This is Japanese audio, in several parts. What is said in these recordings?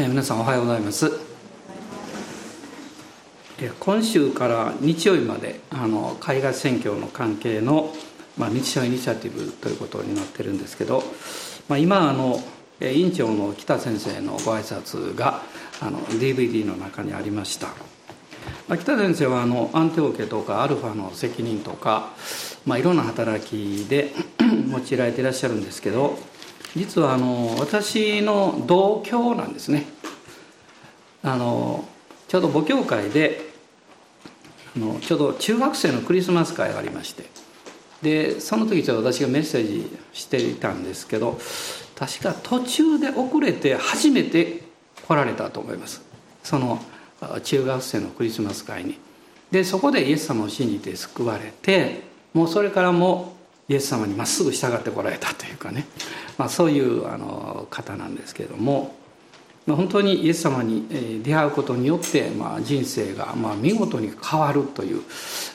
えー、皆さんおはようございます。今週から日曜日まであの海外選挙の関係の、まあ、日曜イニシアティブということになってるんですけど、まあ、今あの委員長の北先生のご挨拶があの DVD の中にありました、まあ、北先生はあのアンテオケとかアルファの責任とか、まあ、いろんな働きで 用いられていらっしゃるんですけど実はあの私の同郷なんですね。あのちょうど母教会であのちょうど中学生のクリスマス会がありまして。でその時ちょっと私がメッセージしていたんですけど確か途中で遅れて初めて来られたと思います。その中学生のクリスマス会に。でそこでイエス様を信じて救われてもうそれからもイエス様にまっすぐ従ってこられたというかね、まあ、そういうあの方なんですけれども。本当にイエス様に出会うことによって、まあ、人生がまあ見事に変わるという、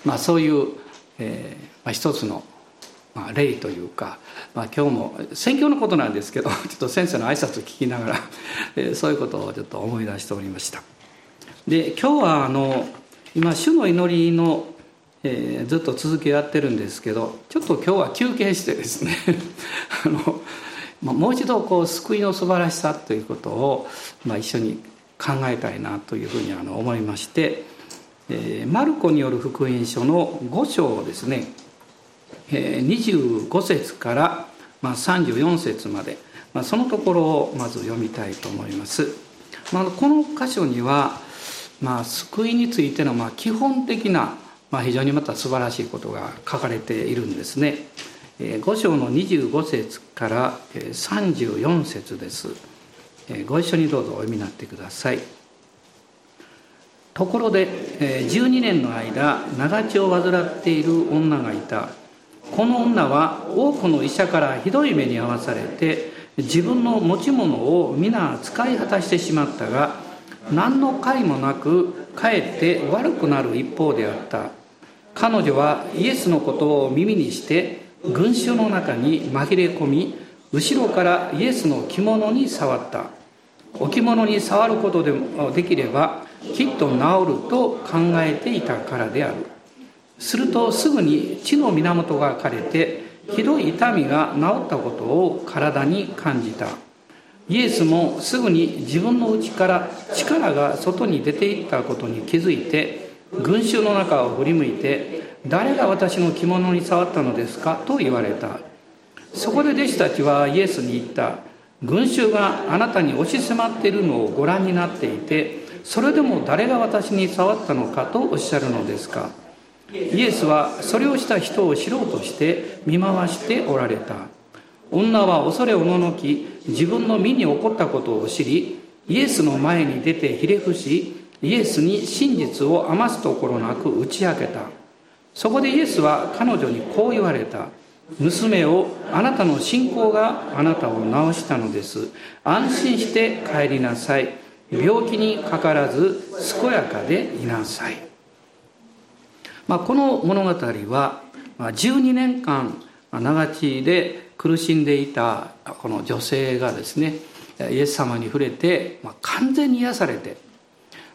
まあ、そういう、えーまあ、一つのまあ、例というか、まあ、今日も宣教のことなんですけど ちょっと先生の挨拶を聞きながら、え、そういうことをちょっと思い出しておりました。で今日はあの今主の祈りのえー、ずっと続きやってるんですけどちょっと今日は休憩してですね あの、まあ、もう一度こう救いの素晴らしさということを、まあ、一緒に考えたいなというふうにあの思いまして、えー、マルコによる福音書の5章をですね、えー、25節から、まあ、34節まで、まあ、そのところをまず読みたいと思います。まあ、この箇所には、まあ、救いについてのまあ基本的なまあ、非常にまた素晴らしいことが書かれているんですね。5章の25節から34節です。ご一緒にどうぞお読みになってください。ところで12年の間長血を患っている女がいたこの女は多くの医者からひどい目に遭わされて自分の持ち物を皆使い果たしてしまったが何の甲斐もなくかえって悪くなる一方であった彼女はイエスのことを耳にして群衆の中に紛れ込み後ろからイエスの着物に触った。置物に触ることでもできればきっと治ると考えていたからである。するとすぐに血の源が枯れてひどい痛みが治ったことを体に感じた。イエスもすぐに自分の内から力が外に出ていったことに気づいて群衆の中を振り向いて「誰が私の着物に触ったのですか?」と言われた。そこで弟子たちはイエスに言った。群衆があなたに押し迫っているのをご覧になっていてそれでも誰が私に触ったのか？とおっしゃるのですか？イエスはそれをした人を知ろうとして見回しておられた。女は恐れおののき自分の身に起こったことを知りイエスの前に出てひれ伏しイエスに真実を余すところなく打ち明けた。そこでイエスは彼女にこう言われた。娘をあなたの信仰があなたを治したのです。安心して帰りなさい。病気にかからず健やかでいなさい、まあ、この物語は12年間長地で苦しんでいたこの女性がですねイエス様に触れて、完全に癒されて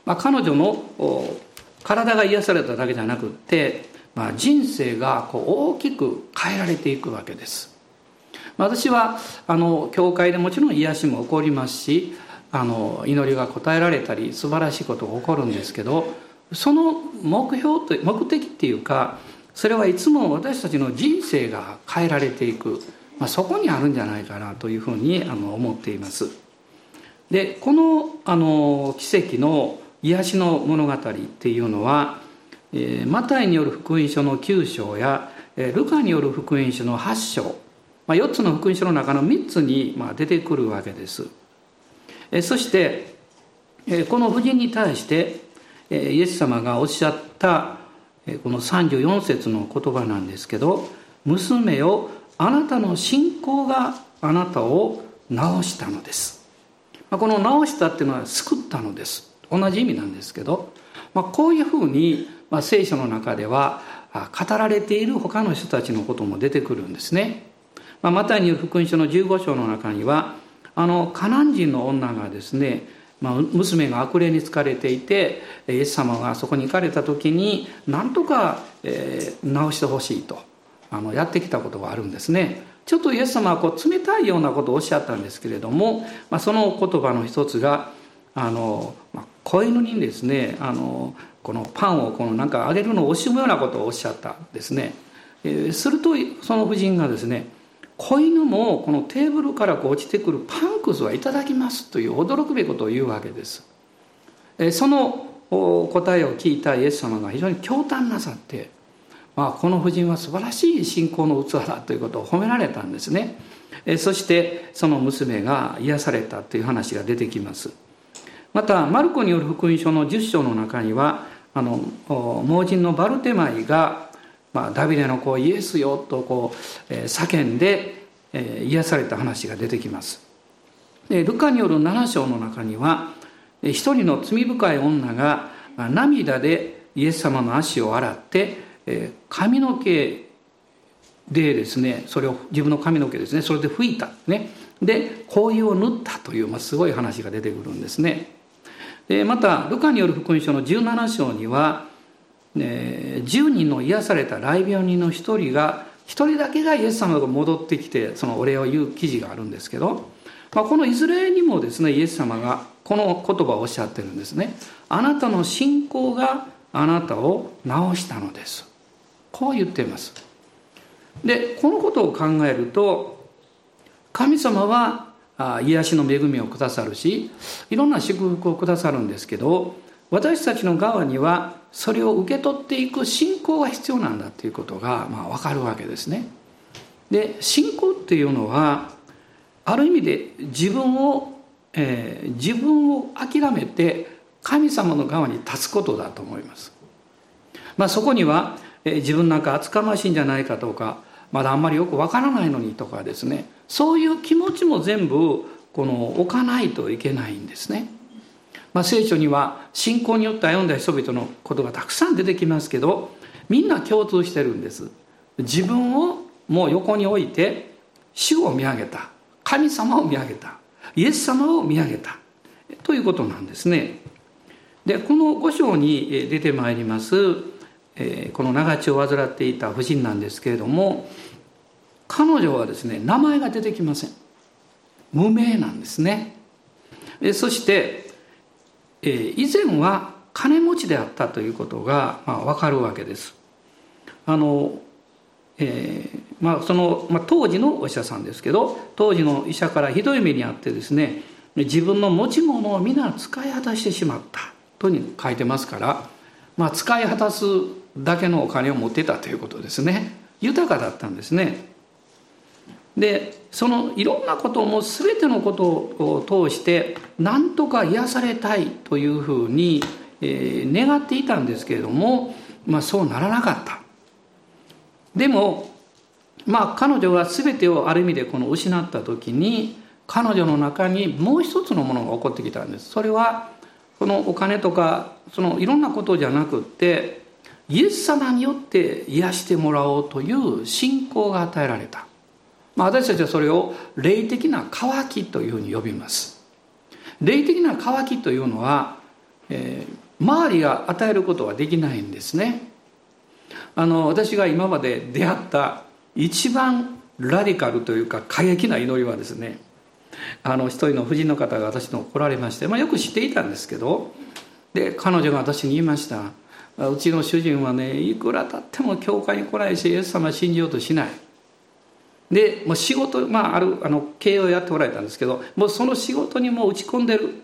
まあ、彼女の体が癒されただけじゃなくって、まあ、人生がこう大きく変えられていくわけです。私はあの教会でもちろん癒しも起こりますしあの祈りが応えられたり素晴らしいことが起こるんですけどその目標と目的っていうかそれはいつも私たちの人生が変えられていく、まあ、そこにあるんじゃないかなというふうにあの思っています。でこのあの奇跡の癒しの物語っていうのは、マタイによる福音書の9章や、ルカによる福音書の8章、まあ、4つの福音書の中の3つに、出てくるわけです、そして、この夫人に対して、イエス様がおっしゃった、この34節の言葉なんですけど「娘よあなたの信仰があなたを治したのです」この治したっていうのは救ったのです。同じ意味なんですけど、まあ、こういうふうに、まあ、聖書の中では語られている他の人たちのことも出てくるんですね。まあ、マタイによる福音書の15章の中にはあのカナン人の女がですねまあ、娘が悪霊に疲れていてイエス様がそこに行かれた時になんとか、えー、治してほしいとあのやってきたことがあるんですねちょっとイエス様はこう冷たいようなことをおっしゃったんですけれども、まあ、その言葉の一つがあの、まあ、子犬にですねあのこのパンをこのなんかあげるのを惜しむようなことをおっしゃったんですね、えー、するとその夫人がですね子犬もこのテーブルからこう落ちてくるパンクスはいただきますという驚くべきことを言うわけです。えその答えを聞いたイエス様が非常に驚嘆なさって、まあ、この婦人は素晴らしい信仰の器だということを褒められたんですねえ。そしてその娘が癒されたという話が出てきます。またマルコによる福音書の10章の中にはあの盲人のバルテマイがまあ、ダビデの子イエスよとこう、えー、叫んで、えー、癒された話が出てきます。でルカによる7章の中には一人の罪深い女が涙でイエス様の足を洗って、えー、髪の毛でですねそれを自分の髪の毛ですねそれで拭いた。ね。で香油を塗ったという、まあ、すごい話が出てくるんですね。でまたルカによる福音書の17章にはえ10人の癒された来病人の1人が1人だけがイエス様が戻ってきてそのお礼を言う記事があるんですけど、まあ、このいずれにもですねイエス様がこの言葉をおっしゃってるんですね。あなたの信仰があなたを治したのです。こう言っています。でこのことを考えると神様は癒しの恵みをくださるしいろんな祝福をくださるんですけど私たちの側にはそれを受け取っていく信仰が必要なんだということが、まあ、分かるわけですね。で信仰っていうのはある意味で自分を、えー、自分を諦めて神様の側に立つことだと思います。まあ、そこには、えー、自分なんか厚かましいんじゃないかとかまだあんまりよくわからないのにとかですね。そういう気持ちも全部この置かないといけないんですね。まあ、聖書には信仰によって歩んだ人々のことがたくさん出てきますけどみんな共通してるんです。自分をもう横に置いて主を見上げた。神様を見上げた。イエス様を見上げた。ということなんですね。でこの5章に出てまいります。この長血を患っていた婦人なんですけれども彼女はですね名前が出てきません無名なんですねそしてえ以前は金持ちであったということが、まあ、分かるわけです。あのえー、まあ、その、まあ、当時のお医者さんですけど当時の医者からひどい目にあってですね自分の持ち物を皆使い果たしてしまったとに書いてますから、まあ、使い果たすだけのお金を持ってたということですね。豊かだったんですね。でそのいろんなことも全てのことを通して何とか癒されたいというふうに、えー、願っていたんですけれども、まあ、そうならなかった。でもまあ彼女は全てをある意味でこの失った時に彼女の中にもう一つのものが起こってきたんです。それはこのお金とかそのいろんなことじゃなくってイエス様によって癒してもらおうという信仰が与えられた。まあ、私たちはそれを霊的な渇きというふうに呼びます。霊的な渇きというのは、えー、周りが与えることはできないんですね。あの私が今まで出会った一番ラディカルというか過激な祈りはですねあの一人の婦人の方が私の来られまして、まあ、よく知っていたんですけどで彼女が私に言いました。うちの主人はねいくら経っても教会に来ないしイエス様信じようとしない。でもう仕事、まあ、あるあの経営をやっておられたんですけどもうその仕事にもう打ち込んでる。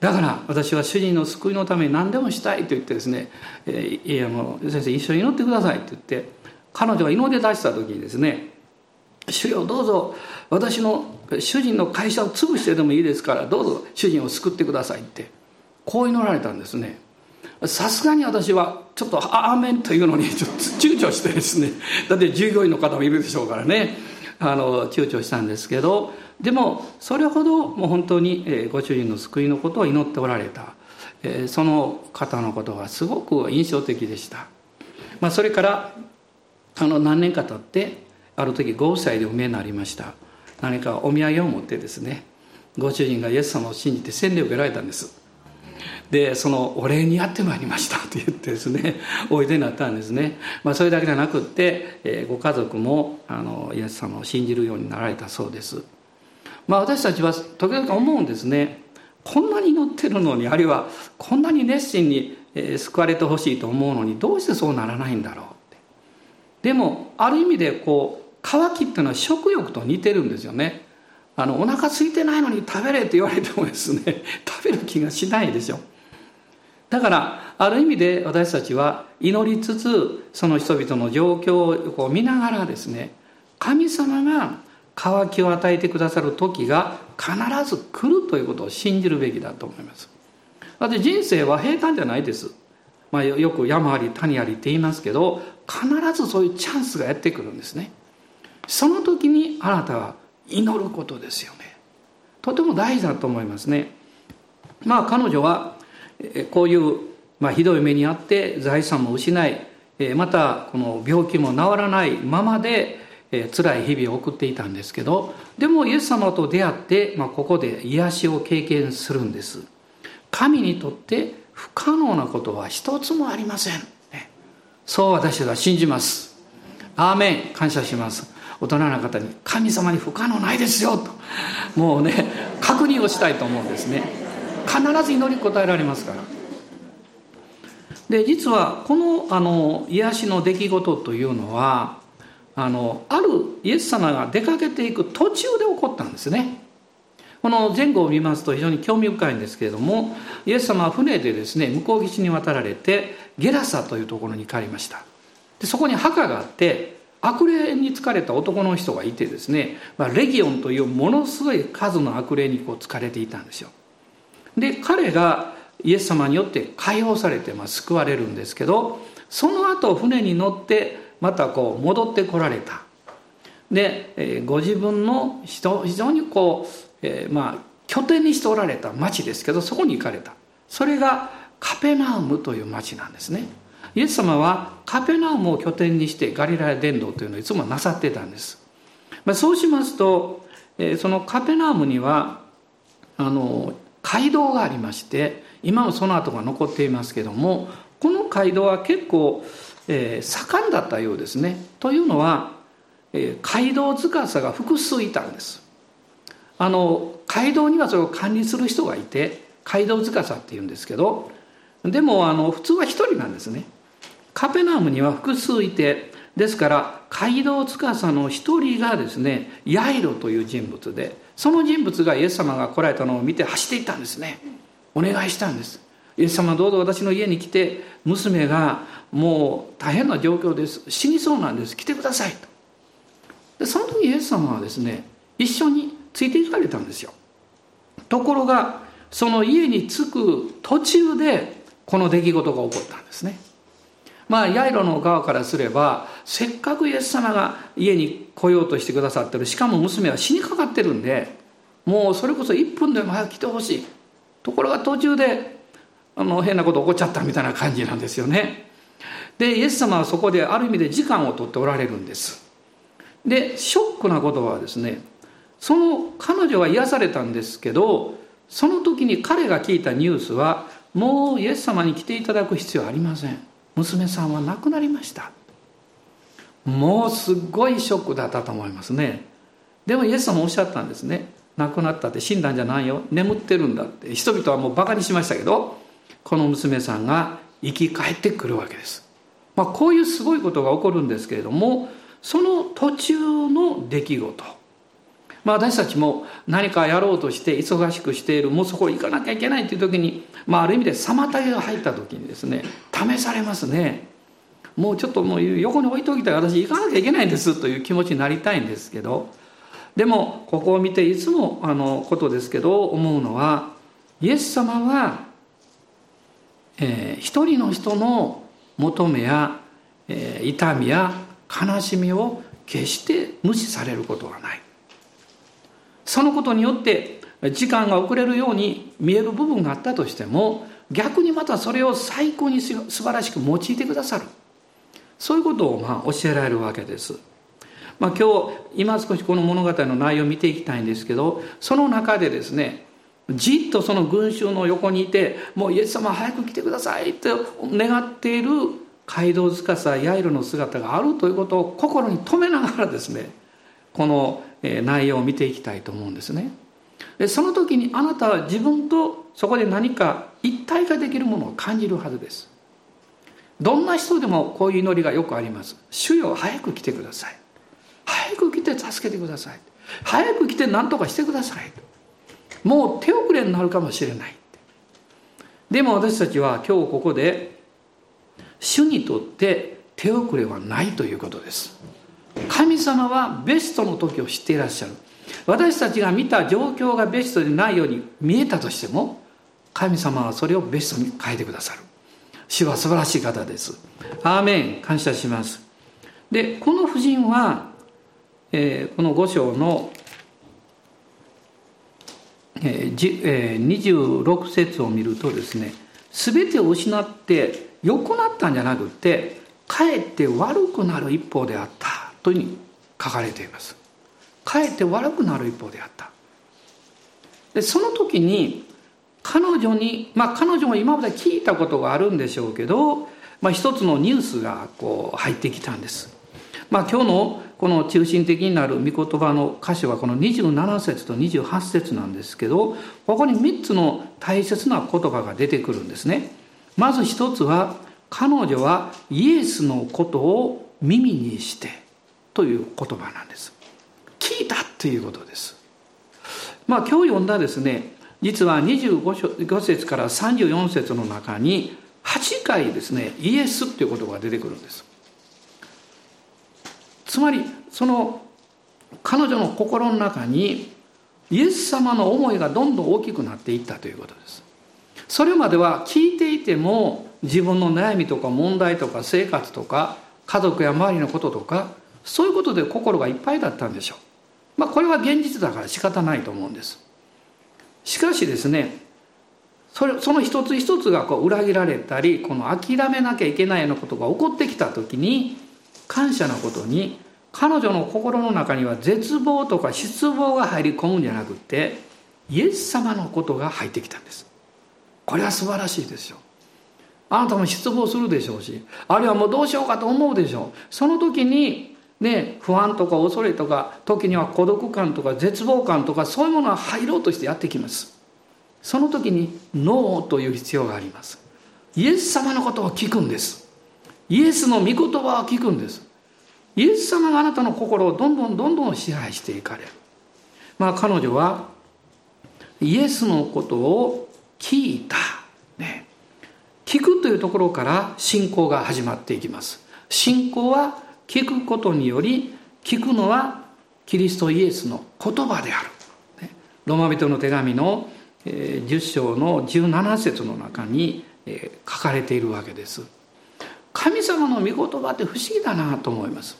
だから私は主人の救いのために何でもしたいと言ってですね「えー、あの先生一緒に祈ってください」って言って彼女が祈り出した時にですね「主よどうぞ私の主人の会社を潰してでもいいですからどうぞ主人を救ってください」ってこう祈られたんですね。さすがに私はちょっと「アーメン」というのにちょっと躊躇してですね。だって従業員の方もいるでしょうからね。あの躊躇したんですけど。でもそれほどもう本当にご主人の救いのことを祈っておられた。その方のことがすごく印象的でした、まあ、それからあの何年か経ってある時5歳でお見えになりました。何かお土産を持ってですねご主人がイエス様を信じて洗礼を受けられたんです。でそのお礼にやってまいりました。と言ってですねおいでになったんですね、まあ、それだけじゃなくって、えー、ご家族もあのイエス様を信じるようになられたそうです。まあ私たちは時々思うんですね。こんなに祈ってるのにあるいはこんなに熱心に救われてほしいと思うのにどうしてそうならないんだろうって。でもある意味でこう渇きっていうのは食欲と似てるんですよね。あのお腹空いてないのに食べれって言われてもですね食べる気がしないでしょ。だからある意味で私たちは祈りつつその人々の状況をこう見ながらですね神様が渇きを与えてくださる時が必ず来るということを信じるべきだと思います。だって人生は平坦じゃないです、まあ、よく山あり谷ありって言いますけど必ずそういうチャンスがやってくるんですね。その時にあなたは祈ることですよね。とても大事だと思いますね。まあ彼女はこういう、まあ、ひどい目にあって財産も失いまたこの病気も治らないままで辛い日々を送っていたんですけどでもイエス様と出会って、まあ、ここで癒しを経験するんです。神にとって不可能なことは一つもありません。そう私は信じます。アーメン。感謝します。大人な方に神様に不可能ないですよと。もうね確認をしたいと思うんですね。必ず祈り答えられますから。で実はこのあの癒しの出来事というのはあのあるイエス様が出かけていく途中で起こったんですね。この前後を見ますと非常に興味深いんですけれどもイエス様は船でですね向こう岸に渡られてゲラサというところに帰りました。でそこに墓があって悪霊に疲れた男の人がいてですね、まあ、レギオンというものすごい数の悪霊にこう疲れていたんですよ。で彼がイエス様によって解放されて、まあ、救われるんですけどその後船に乗ってまたこう戻ってこられた。で、えご自分の人非常にこう、えー、まあ拠点にしておられた町ですけどそこに行かれた。それがカペナウムという町なんですね。イエス様はカペナウムを拠点にしてガリラヤ伝道というのをいつもなさってたんです、まあ、そうしますと、えー、そのカペナウムにはあの街道がありまして今もその跡が残っていますけどもこの街道は結構えー、盛んだったようですね。というのは、えー、街道司が複数いたんです。あの街道にはそれを管理する人がいて街道司っていうんですけどでもあの普通は一人なんですね。カペナムには複数いてですから街道司の一人がですねヤイロという人物でその人物がイエス様が来られたのを見て走っていったんですね。お願いしたんです。イエス様どうぞ私の家に来て娘がもう大変な状況です。死にそうなんです。来てくださいと。でその時イエス様はですね一緒についていかれたんですよ。ところがその家に着く途中でこの出来事が起こったんですね。まあヤイロの側からすればせっかくイエス様が家に来ようとしてくださってるしかも娘は死にかかってるんでもうそれこそ1分でも早く来てほしい。ところが途中であの変なこと起こっちゃったみたいな感じなんですよね。でイエス様はそこである意味で時間をとっておられるんです。でショックなことはですねその彼女は癒されたんですけどその時に彼が聞いたニュースはもうイエス様に来ていただく必要ありません。娘さんは亡くなりました。もうすごいショックだったと思いますね。でもイエス様おっしゃったんですね。亡くなったって死んだんじゃないよ。眠ってるんだって。人々はもうバカにしましたけどこの娘さんが生き返ってくるわけです。まあ、こういうすごいことが起こるんですけれどもその途中の出来事。まあ、私たちも何かやろうとして忙しくしているもうそこ行かなきゃいけないという時に、まあ、ある意味で妨げが入った時にですね試されますね。もうちょっともう横に置いておきたい。私行かなきゃいけないんですという気持ちになりたいんですけどでもここを見ていつもあのことですけど思うのはイエス様は、えー、一人の人の求めや、えー、痛みや悲しみを決して無視されることはない。そのことによって時間が遅れるように見える部分があったとしても逆にまたそれを最高に素晴らしく用いてくださる。そういうことをまあ教えられるわけです。まあ、今日今少しこの物語の内容を見ていきたいんですけどその中でですねじっとその群衆の横にいてもうイエス様早く来てくださいって願っている街道司ヤイロの姿があるということを心に留めながらですねこの内容を見ていきたいと思うんですね。でその時にあなたは自分とそこで何か一体化できるものを感じるはずです。どんな人でもこういう祈りがよくあります。主よ早く来てください。早く来て助けてください。早く来て何とかしてください。もう手遅れになるかもしれない。でも私たちは今日ここで主にとって手遅れはないということです。神様はベストの時を知っていらっしゃる。私たちが見た状況がベストでないように見えたとしても神様はそれをベストに変えてくださる。主は素晴らしい方です。アーメン感謝します。でこの婦人は、えー、この五章のえー、26節を見るとですね全てを失って良くなったんじゃなくてかえって悪くなる一方であったというふうに書かれています。かえって悪くなる一方であった。でその時に彼女にまあ彼女も今まで聞いたことがあるんでしょうけど、まあ、一つのニュースがこう入ってきたんです。まあ今日のこの中心的になる御言葉の箇所はこの27節と28節なんですけどここに3つの大切な言葉が出てくるんですね。まず一つは彼女はイエスのことを耳にして。という言葉なんです。聞いたということです。まあ今日読んだですね実は25節から34節の中に8回ですねイエスっていう言葉が出てくるんです。つまりその彼女の心の中にイエス様の思いがどんどん大きくなっていったということです。それまでは聞いていても自分の悩みとか問題とか生活とか家族や周りのこととかそういうことで心がいっぱいだったんでしょう。まあこれは現実だから仕方ないと思うんです。しかしですねそれその一つ一つがこう裏切られたりこの諦めなきゃいけないようなことが起こってきた時に感謝のことに彼女の心の中には絶望とか失望が入り込むんじゃなくてイエス様のことが入ってきたんです。これは素晴らしいですよ。あなたも失望するでしょうしあるいはもうどうしようかと思うでしょう。その時にね不安とか恐れとか時には孤独感とか絶望感とかそういうものが入ろうとしてやってきますその時にノーという必要がありますイエス様のことを聞くんですイエスの御言葉を聞くんですイエス様があなたの心をどんどんどんどん支配していかれる。まあ彼女はイエスのことを聞いた。ね。聞くというところから信仰が始まっていきます。信仰は聞くことにより、聞くのはキリストイエスの言葉である。ローマ人の手紙の10章の17節の中に書かれているわけです。神様の御言葉って不思議だなと思います。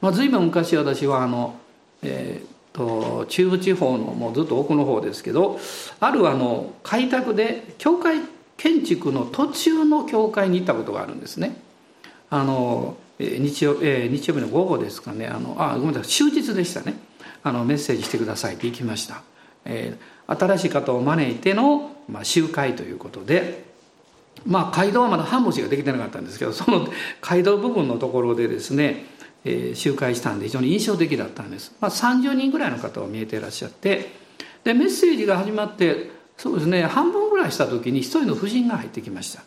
まあ、随分昔私はあの、えーと、中部地方のもうずっと奥の方ですけどあるあの開拓で教会建築の途中の教会に行ったことがあるんですね。あの日曜えー、日曜日の午後ですかね。あのあごめんなさい。終日でしたね。あのメッセージしてください。って行きました、えー、新しい方を招いての、まあ、集会ということでまあ街道はまだ半星ができてなかったんですけどその街道部分のところでですねえ集会したんで非常に印象的だったんです、まあ、30人ぐらいの方を見えていらっしゃってでメッセージが始まってそうですね半分ぐらいした時に一人の婦人が入ってきました。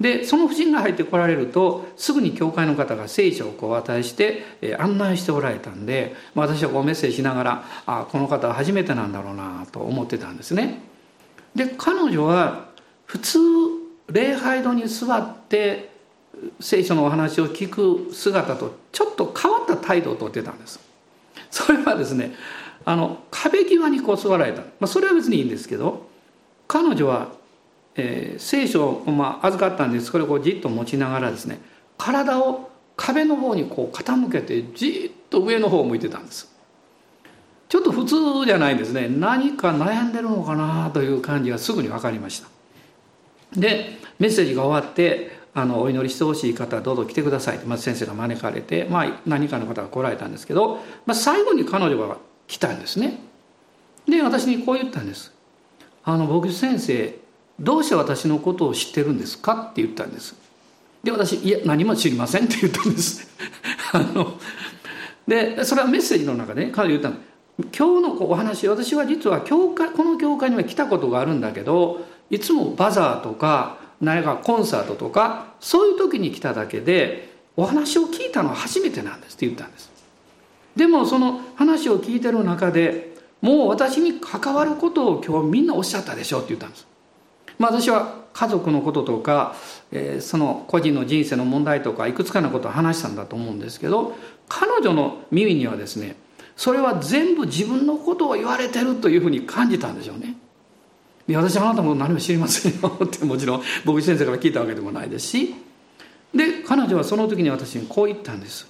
でその婦人が入ってこられるとすぐに教会の方が聖書をこう与えして、え案内しておられたんで、まあ、私はこうメッセージしながらあこの方は初めてなんだろうなと思ってたんですね。で彼女は普通礼拝堂に座って聖書のお話を聞く姿とちょっと変わった態度をとってたんです。それはですねあの壁際にこう座られた、まあ、それは別にいいんですけど彼女は、えー、聖書を、まあ、預かったんです。これをこうじっと持ちながらですね体を壁の方にこう傾けてじっと上の方を向いてたんです。ちょっと普通じゃないですね。何か悩んでるのかなという感じがすぐに分かりました。でメッセージが終わってあのお祈りしてほしい方どうぞ来てくださいってまず先生が招かれて、まあ、何かの方が来られたんですけど、まあ、最後に彼女が来たんですね。で私にこう言ったんです「あの僕先生どうして私のことを知ってるんですか?」って言ったんです。で私「いや何も知りません」って言ったんです。あのでそれはメッセージの中で、彼女言ったの。今日のお話私は実は教会この教会には来たことがあるんだけどいつもバザーとか何かコンサートとかそういう時に来ただけでお話を聞いたのは初めてなんですって言ったんです。でもその話を聞いてる中でもう私に関わることを今日みんなおっしゃったでしょって言ったんです。まあ私は家族のこととか、えー、その個人の人生の問題とかいくつかのことを話したんだと思うんですけど彼女の耳にはですねそれは全部自分のことを言われてるというふうに感じたんでしょうね。いや私はあなたも何も知りませんよ。ってもちろん僕先生から聞いたわけでもないですし。で彼女はその時に私にこう言ったんです。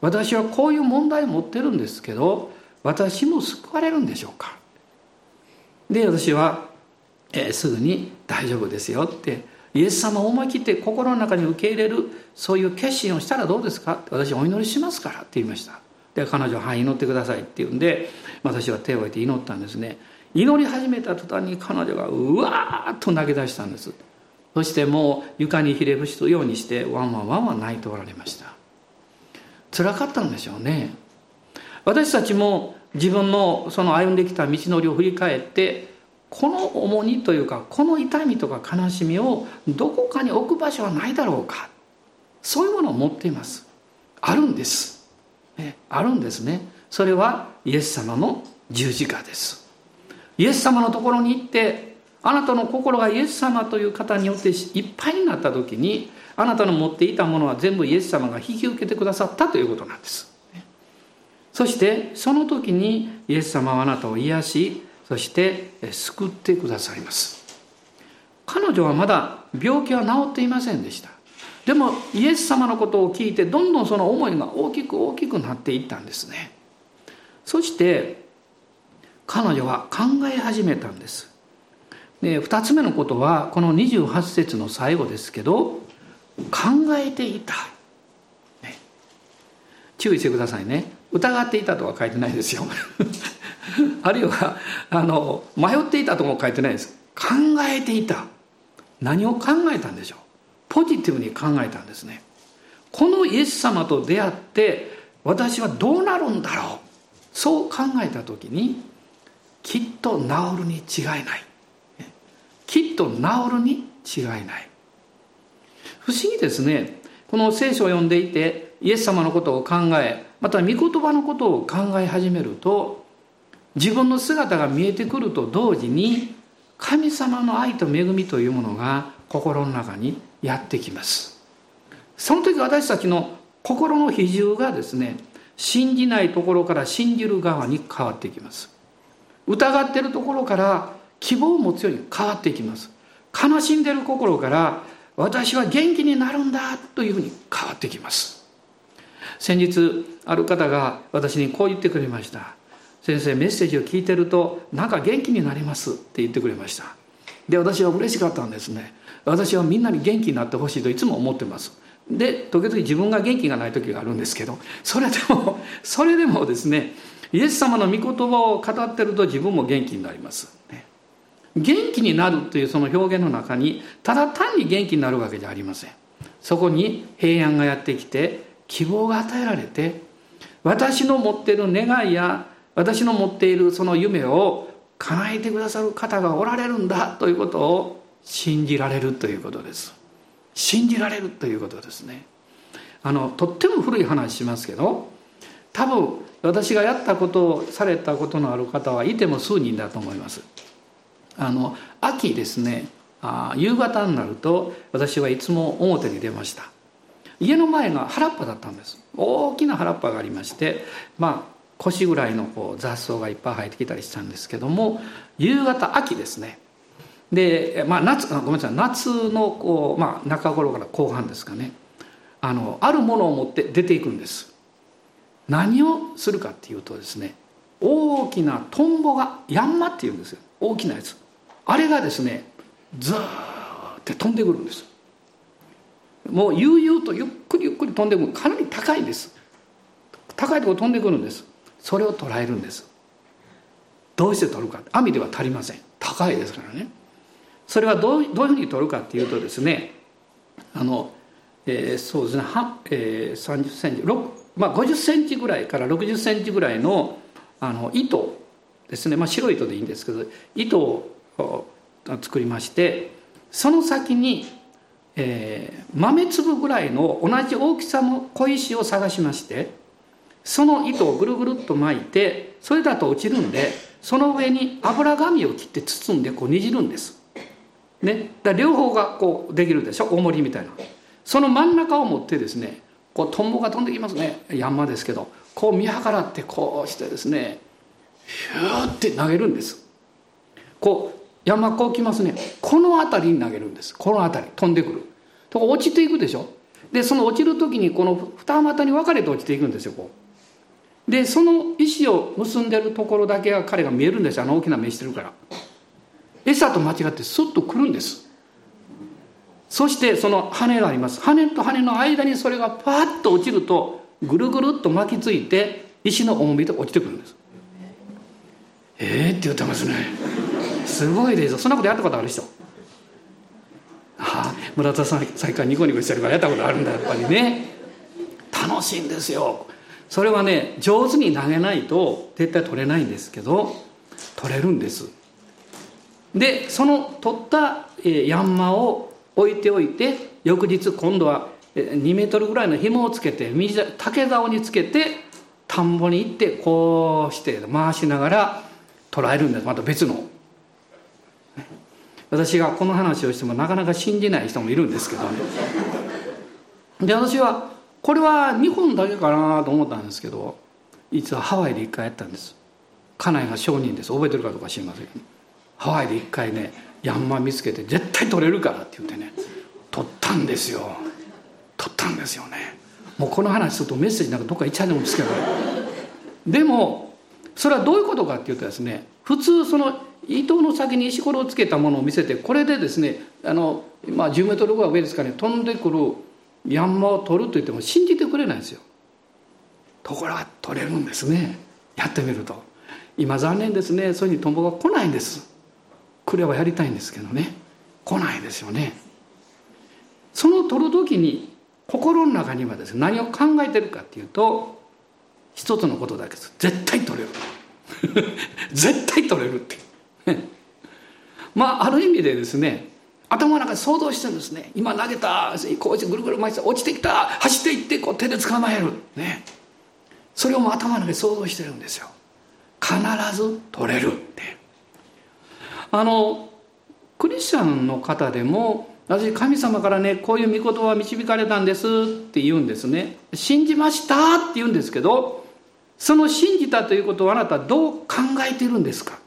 私はこういう問題を持ってるんですけど私も救われるんでしょうか。で私は、えー、すぐに「大丈夫ですよ」ってイエス様を思い切って心の中に受け入れるそういう決心をしたらどうですか？って私お祈りしますからって言いました。で彼女は「祈ってください」って言うんで私は手を置いて祈ったんですね。祈り始めた途端に彼女がうわーっと泣き出したんです。そしてもう床にひれ伏すようにしてワンワンワンワン泣いておられました。辛かったんでしょうね。私たちも自分のその歩んできた道のりを振り返ってこの重荷というかこの痛みとか悲しみをどこかに置く場所はないだろうか。そういうものを持っています。あるんです、ね、あるんですね。それはイエス様の十字架です。イエス様のところに行ってあなたの心がイエス様という方によっていっぱいになった時にあなたの持っていたものは全部イエス様が引き受けてくださったということなんです。そしてその時にイエス様はあなたを癒しそして救ってくださいます。彼女はまだ病気は治っていませんでした。でもイエス様のことを聞いてどんどんその思いが大きく大きくなっていったんですね。そして彼女は考え始めたんです。で2つ目のことはこの28節の最後ですけど考えていた、ね、注意してくださいね。疑っていたとは書いてないですよ。あるいはあの迷っていたとも書いてないです。考えていた。何を考えたんでしょう。ポジティブに考えたんですね。このイエス様と出会って私はどうなるんだろう。そう考えた時にきっと治るに違いない。きっと治るに違いない。不思議ですね。この聖書を読んでいてイエス様のことを考えまた御言葉のことを考え始めると自分の姿が見えてくると同時に神様の愛と恵みというものが心の中にやってきます。その時私たちの心の比重がですね信じないところから信じる側に変わってきます。疑ってるところから希望を持つように変わっていきます。悲しんでる心から私は元気になるんだというふうに変わってきます。先日ある方が私にこう言ってくれました。先生メッセージを聞いてるとなんか元気になりますって言ってくれました。で私は嬉しかったんですね。私はみんなに元気になってほしいといつも思ってます。で時々自分が元気がない時があるんですけどそれでも それでもですねイエス様の御言葉を語ってると自分も元気になります、ね、元気になるというその表現の中にただ単に元気になるわけじゃありません。そこに平安がやってきて希望が与えられて私の持ってる願いや私の持っているその夢を叶えてくださる方がおられるんだということを信じられるということです。信じられるということですね。あのとっても古い話しますけど多分私がやったことをされたことのある方はいても数人だと思います。あの秋ですね。あ夕方になると私はいつも表に出ました。家の前が原っぱだったんです。大きな原っぱがありましてまあ腰ぐらいのこう雑草がいっぱい生えてきたりしたんですけども夕方秋ですね。で、まあ夏、ごめんなさい夏のこう、まあ、中頃から後半ですかね。あのあるものを持って出ていくんです。何をするかっていうとですね大きなトンボがヤンマっていうんですよ。大きなやつ。あれがですねずーって飛んでくるんです。もう悠々とゆっくりゆっくり飛んでくる。かなり高いんです。高いとこ飛んでくるんです。それを捉えるんです。どうして取るか。網では足りません。高いですからね。それはどうどういうふうに取るかっていうとですねあの、えー、そうですね、えー、30センチまあ、50センチぐらいから60センチぐらいのあの糸ですね、まあ、白い糸でいいんですけど糸を作りましてその先に、えー、豆粒ぐらいの同じ大きさの小石を探しましてその糸をぐるぐるっと巻いてそれだと落ちるんでその上に油紙を切って包んでこう煮るんです。ね、だ両方がこうできるでしょ？大盛りみたいな。その真ん中を持ってですねこうトンボが飛んできますね。山ですけどこう見計らってこうしてですねヒューって投げるんです。こう山こう来ますね。この辺りに投げるんです。この辺り飛んでくる。と落ちていくでしょ？でその落ちる時にこの二股に分かれて落ちていくんですよこう。でその石を結んでるところだけが彼が見えるんです。あの大きな目してるから。餌と間違ってスッと来るんです。そしてその羽があります。羽と羽の間にそれがパッと落ちるとぐるぐるっと巻きついて石の重みで落ちてくるんです。ええー、って言ってますね。すごいですそんなことやったことある人？ああ村田さん最近ニコニコしてるからやったことあるんだ。やっぱりね。楽しいんですよ。それはね上手に投げないと絶対取れないんですけど取れるんです。でその取った、ヤンマを置いておいて翌日今度は2メートルぐらいの紐をつけて竹竿につけて田んぼに行ってこうして回しながら捉えるんです。また別の。私がこの話をしてもなかなか信じない人もいるんですけど。ねで私はこれは日本だけかなと思ったんですけど実はハワイで一回やったんです。家内が証人です。覚えてるかどうか知りませんけど。ハワイで一回ねヤンマ見つけて絶対取れるからって言ってね取ったんですよ。取ったんですよね。もうこの話するとメッセージなんかどっか行っちゃうんですけどでもそれはどういうことかっていうとですね普通その糸の先に石ころをつけたものを見せてこれでですねあの、まあ、10メートルぐらい上ですかね飛んでくるヤンマを取ると言っても信じてくれないですよ。ところが取れるんですね。やってみると。今残念ですね。そういうふうにトンボが来ないんです。来ればやりたいんですけどね。来ないですよね。その取る時に心の中にはですね何を考えてるかっていうと一つのことだけです。絶対取れる。絶対取れるってまあある意味でですね頭の中で想像してるんですね。今投げたこうしてぐるぐる巻いて落ちてきた走っていってこう手で捕まえる。ね。それをも頭の中で想像してるんですよ。必ず取れるって。あのクリスチャンの方でも私神様からねこういう御言葉は導かれたんですって言うんですね。信じましたって言うんですけどその信じたということをあなたどう考えているんですか？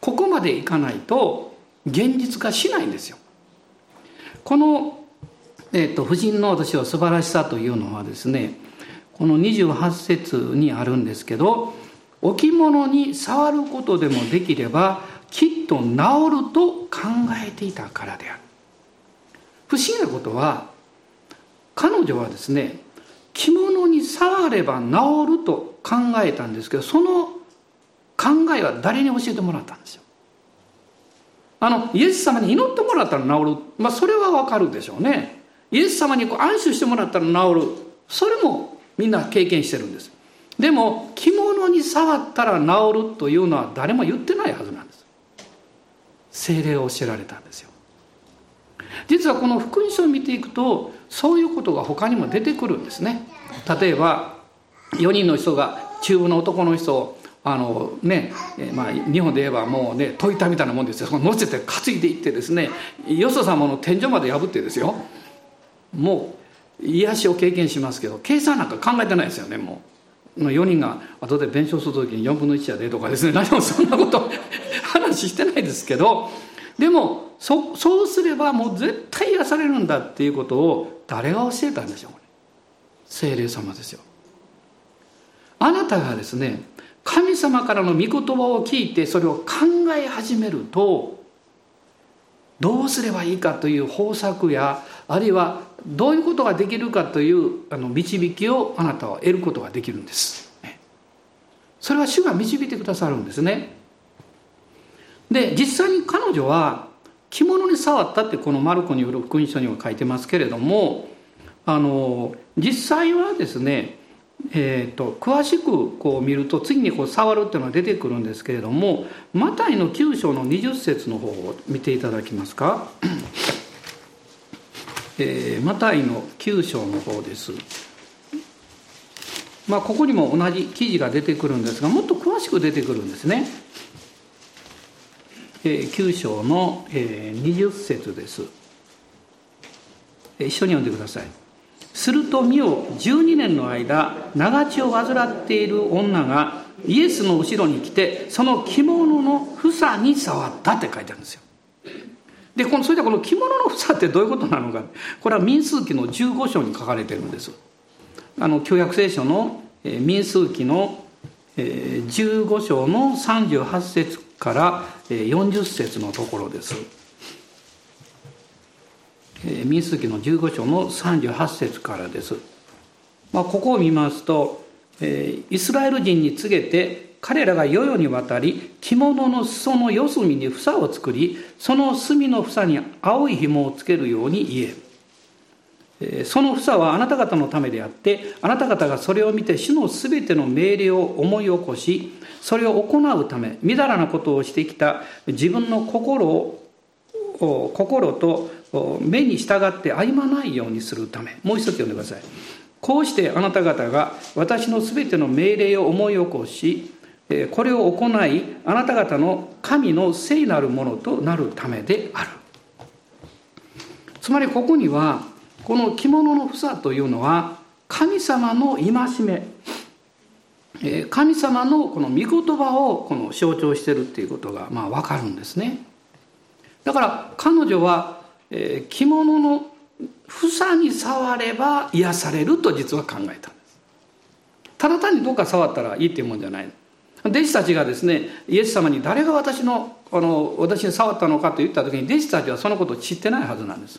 ここまでいかないと現実化しないんですよ。この、えーと、婦人の私は素晴らしさというのはですねこの28節にあるんですけど置物に触ることでもできればきっと治ると考えていたからである。不思議なことは彼女はですね着物に触れば治ると考えたんですけどその考えは誰に教えてもらったんですよ。あのイエス様に祈ってもらったら治る。まあそれはわかるでしょうね。イエス様にこう安心してもらったら治る。それもみんな経験してるんです。でも着物に触ったら治るというのは誰も言ってないはずなんです。精霊を教えられたんですよ。実はこの福音書を見ていくとそういうことが他にも出てくるんですね。例えば4人の人が中部の男の人をあのねまあ、日本で言えばもうね問いたみたいなもんですよ。その乗せて担いでいってですねよそ様の天井まで破ってですよ。もう癒しを経験しますけど計算なんか考えてないですよねもう。4人が後で弁償する時に4分の1やでとかですね。何もそんなこと話してないですけどでもそそうすればもう絶対癒されるんだっていうことを誰が教えたんでしょう精霊様ですよ。あなたがですね神様からの御言葉を聞いてそれを考え始めるとどうすればいいかという方策やあるいはどういうことができるかというあの導きをあなたは得ることができるんです。それは主が導いてくださるんですね。で実際に彼女は着物に触ったってこのマルコによる福音書には書いてますけれどもあの実際はですねえーと、詳しくこう見ると次にこう触るっていうのが出てくるんですけれどもマタイの9章の20節の方を見ていただきますか、えー、マタイの9章の方です。まあここにも同じ記事が出てくるんですがもっと詳しく出てくるんですね、えー、9章の、えー、20節です、え、一緒に読んでください。すると見よ12年の間長血を患っている女がイエスの後ろに来てその着物の房に触ったって書いてあるんですよ。でこのそれでこの着物の房ってどういうことなのか。これは民数記の15章に書かれてるんです。あの旧約聖書の民数記の15章の38節から40節のところです。民数記の15章の38節からです。まあ、ここを見ますと、イスラエル人に告げて彼らが世々にわたり着物の裾の四隅に房を作りその隅の房に青い紐をつけるように言えその房はあなた方のためであってあなた方がそれを見て主のすべての命令を思い起こしそれを行うためみだらなことをしてきた自分の心を心と目に従って歩まないようにするため。もう一つ読んでください。こうしてあなた方が私のすべての命令を思い起こしこれを行いあなた方の神の聖なるものとなるためである。つまりここにはこの着物の房というのは神様の戒め。神様のこの御言葉をこの象徴してるっていうことがまあ分かるんですね。だから彼女はえー、着物の房に触れば癒されると実は考えたんです。ただ単にどうか触ったらいいっていうもんじゃない。弟子たちがですねイエス様に誰が私のあの私に触ったのかと言った時に弟子たちはそのことを知ってないはずなんです。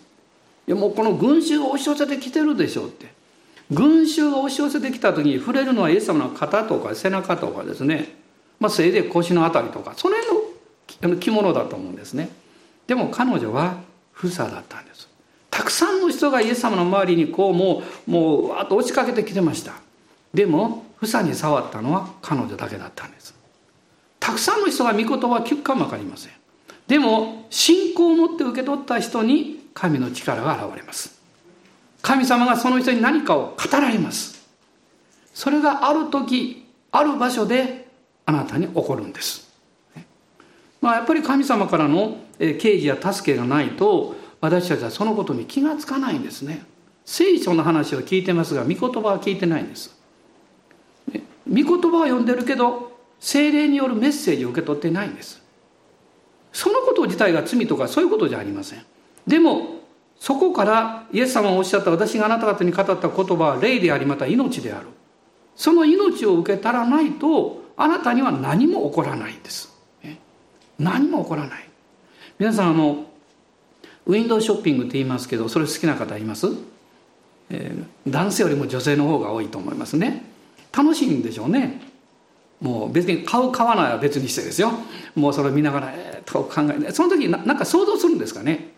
いやもうこの群衆が押し寄せてきてるでしょうって。群衆が押し寄せてきた時に触れるのはイエス様の肩とか背中とかですね。まあせいで腰の辺りとかその辺の着物だと思うんですね。でも彼女は房だったんです。たくさんの人がイエス様の周りにこうもうもうわっと押しかけてきてました。でも房に触ったのは彼女だけだったんです。たくさんの人が御言葉を聞くかも分かりません。でも信仰を持って受け取った人に神の力が現れます。神様がその人に何かを語られます。それがある時ある場所であなたに起こるんです。まあ、やっぱり神様からの啓示や助けがないと私たちはそのことに気がつかないんですね。聖書の話を聞いてますが御言葉は聞いてないんです。御言葉は読んでるけど精霊によるメッセージを受け取ってないんです。そのこと自体が罪とかそういうことじゃありません。でもそこからイエス様がおっしゃった私があなた方に語った言葉は霊でありまた命である。その命を受け取らないとあなたには何も起こらないんです。何も起こらない。皆さんあのウィンドウショッピングって言いますけどそれ好きな方います、えー、男性よりも女性の方が多いと思いますね。楽しいんでしょうね。もう別に買う買わないは別にしてですよ。もうそれを見ながらえー、と考えてその時なんか想像するんですかね。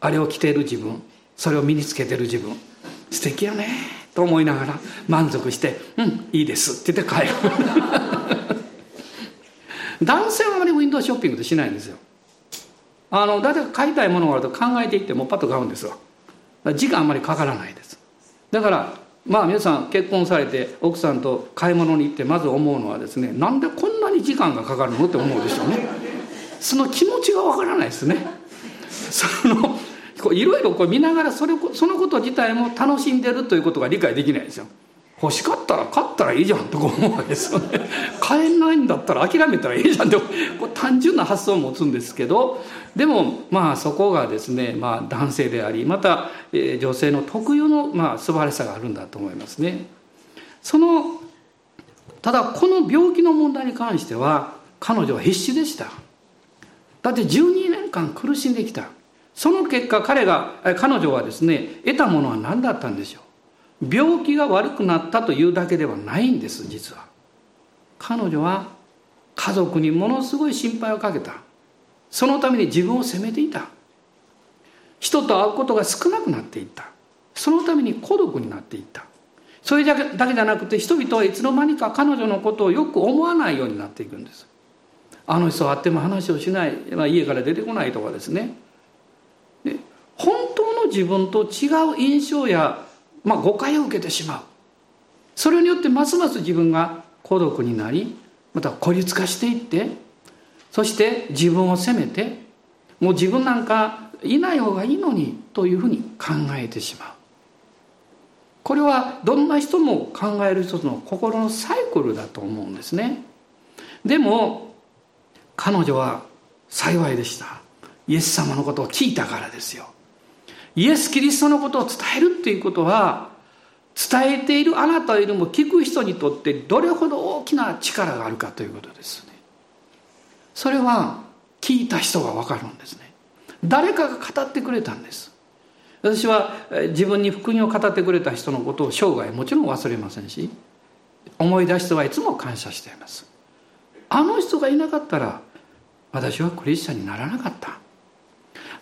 あれを着ている自分。それを身につけてる自分。素敵やね。と思いながら満足して「うんいいです」って言って帰る。男性はあまりウィンドウショッピングってしないんですよ。あの大体買いたいものがあると考えていってもパッと買うんですわ。時間あんまりかからないです。だからまあ皆さん結婚されて奥さんと買い物に行ってまず思うのはですねなんでこんなに時間がかかるのって思うでしょうね。その気持ちがわからないですね。そのいろいろこう見ながらそれそのこと自体も楽しんでるということが理解できないですよ。欲しかったら買ったらいいじゃんとか思うわけですよね。買えないんだったら諦めたらいいじゃんってこう単純な発想を持つんですけどでもまあそこがですね、まあ、男性でありまた、え、女性の特有の、まあ、素晴らしさがあるんだと思いますね。そのただこの病気の問題に関しては彼女は必死でした。だって12年間苦しんできた。その結果彼が彼女はですね得たものは何だったんでしょう？病気が悪くなったというだけではないんです実は。彼女は家族にものすごい心配をかけた。そのために自分を責めていた。人と会うことが少なくなっていった。そのために孤独になっていった。それだけだけじゃなくて人々はいつの間にか彼女のことをよく思わないようになっていくんです。あの人会っても話をしない、まあ、家から出てこないとかですね。で本当の自分と違う印象や、まあ、誤解を受けてしまう。それによってますます自分が孤独になりまた孤立化していってそして自分を責めてもう自分なんかいない方がいいのにというふうに考えてしまう。これはどんな人も考える一つの心のサイクルだと思うんですね。でも彼女は幸いでした。イエス様のことを聞いたからですよ。イエス・キリストのことを伝えるっていうことは伝えているあなたよりも聞く人にとってどれほど大きな力があるかということですね。それは聞いた人が分かるんですね。誰かが語ってくれたんです。私は自分に福音を語ってくれた人のことを生涯もちろん忘れませんし思い出してはいつも感謝しています。あの人がいなかったら私はクリスチャンにならなかった。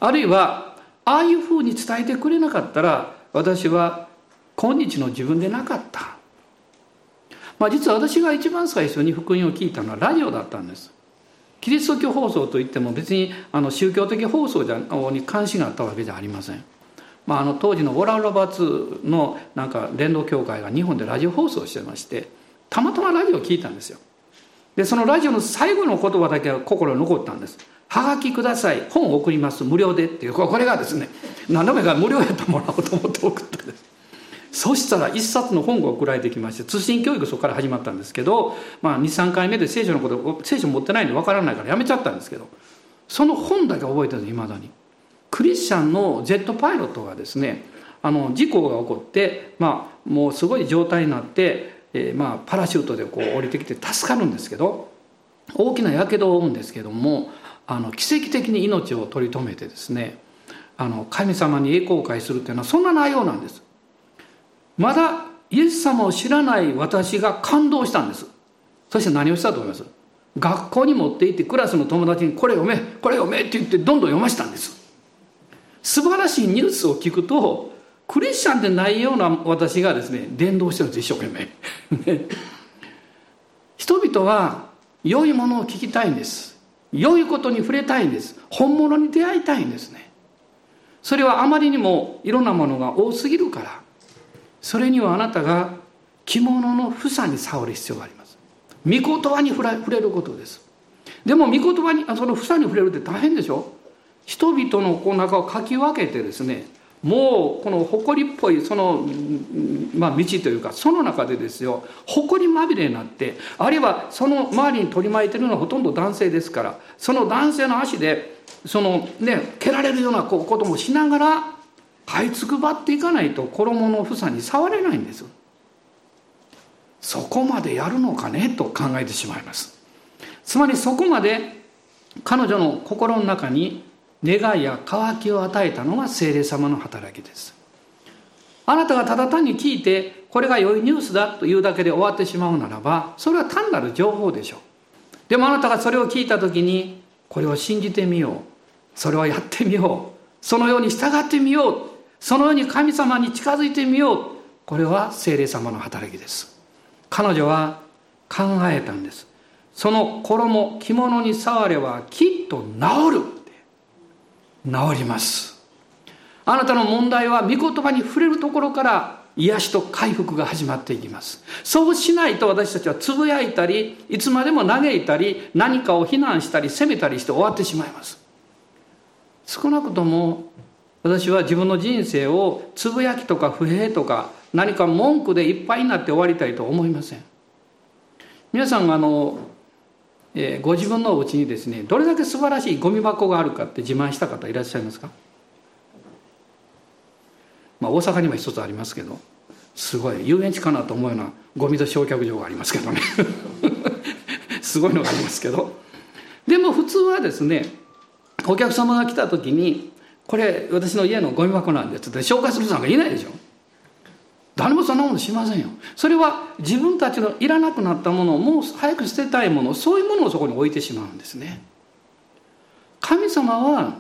あるいはああいうふうに伝えてくれなかったら私は今日の自分でなかった、まあ、実は私が一番最初に福音を聞いたのはラジオだったんです。キリスト教放送といっても別にあの宗教的放送に関心があったわけじゃありません、まあ、あの当時のオラロバーツのなんか伝道協会が日本でラジオ放送してましてたまたまラジオを聞いたんですよ。でそのラジオの最後の言葉だけは心に残ったんです「はがきください。本送ります。無料で」っていう。これがですね何度目か無料やってもらおうと思って送ったんです。そしたら一冊の本が送られてきまして通信教育そこから始まったんですけど、まあ、23回目で聖書のこと聖書持ってないんで分からないからやめちゃったんですけどその本だけ覚えてるんですいまだに。クリスチャンのジェットパイロットがですねあの事故が起こって、まあ、もうすごい状態になって、えー、まあ、パラシュートでこう降りてきて助かるんですけど大きなやけどを負うんですけどもあの奇跡的に命を取り留めてですねあの神様に栄光を返するっていうのはそんな内容なんです。まだイエス様を知らない私が感動したんです。そして何をしたと思います？学校に持って行ってクラスの友達に「これ読めこれ読め」って言ってどんどん読ましたんです。素晴らしいニュースを聞くとクリスチャンでないような私がですね伝道してるんです一生懸命。人々は良いものを聞きたいんです。良いことに触れたいんです。本物に出会いたいんですね。それはあまりにもいろんなものが多すぎるからそれにはあなたが着物の房に触る必要があります。御言葉に触れることです。でも御言葉にその房に触れるって大変でしょ？人々のこう中をかき分けてですねもうこの埃っぽいその、まあ、道というかその中でですよ埃まみれになってあるいはその周りに取り巻いてるのはほとんど男性ですからその男性の足でそのね蹴られるようなこともしながら這いつくばっていかないと衣の房に触れないんですそこまでやるのかねと考えてしまいます。つまりそこまで彼女の心の中に願いや渇きを与えたのが精霊様の働きです。あなたがただ単に聞いてこれが良いニュースだというだけで終わってしまうならばそれは単なる情報でしょう。でもあなたがそれを聞いた時にこれを信じてみよう。それをやってみよう。そのように従ってみよう。そのように神様に近づいてみよう。これは精霊様の働きです。彼女は考えたんです。その衣着物に触ればきっと治る。治ります。あなたの問題は御言葉に触れるところから癒しと回復が始まっていきます。そうしないと私たちはつぶやいたりいつまでも嘆いたり何かを非難したり責めたりして終わってしまいます。少なくとも私は自分の人生をつぶやきとか不平とか何か文句でいっぱいになって終わりたいと思いません。皆さんあの、えー、ご自分のお家にですねどれだけ素晴らしいゴミ箱があるかって自慢した方いらっしゃいますか？まあ大阪にも一つありますけどすごい遊園地かなと思うようなゴミと焼却場がありますけどね。すごいのがありますけど。でも普通はですねお客様が来た時にこれ私の家のゴミ箱なんですって紹介する人なんかいないでしょ？誰もそんなものしませんよそれは自分たちのいらなくなったものをもう早く捨てたいものそういうものをそこに置いてしまうんですね神様は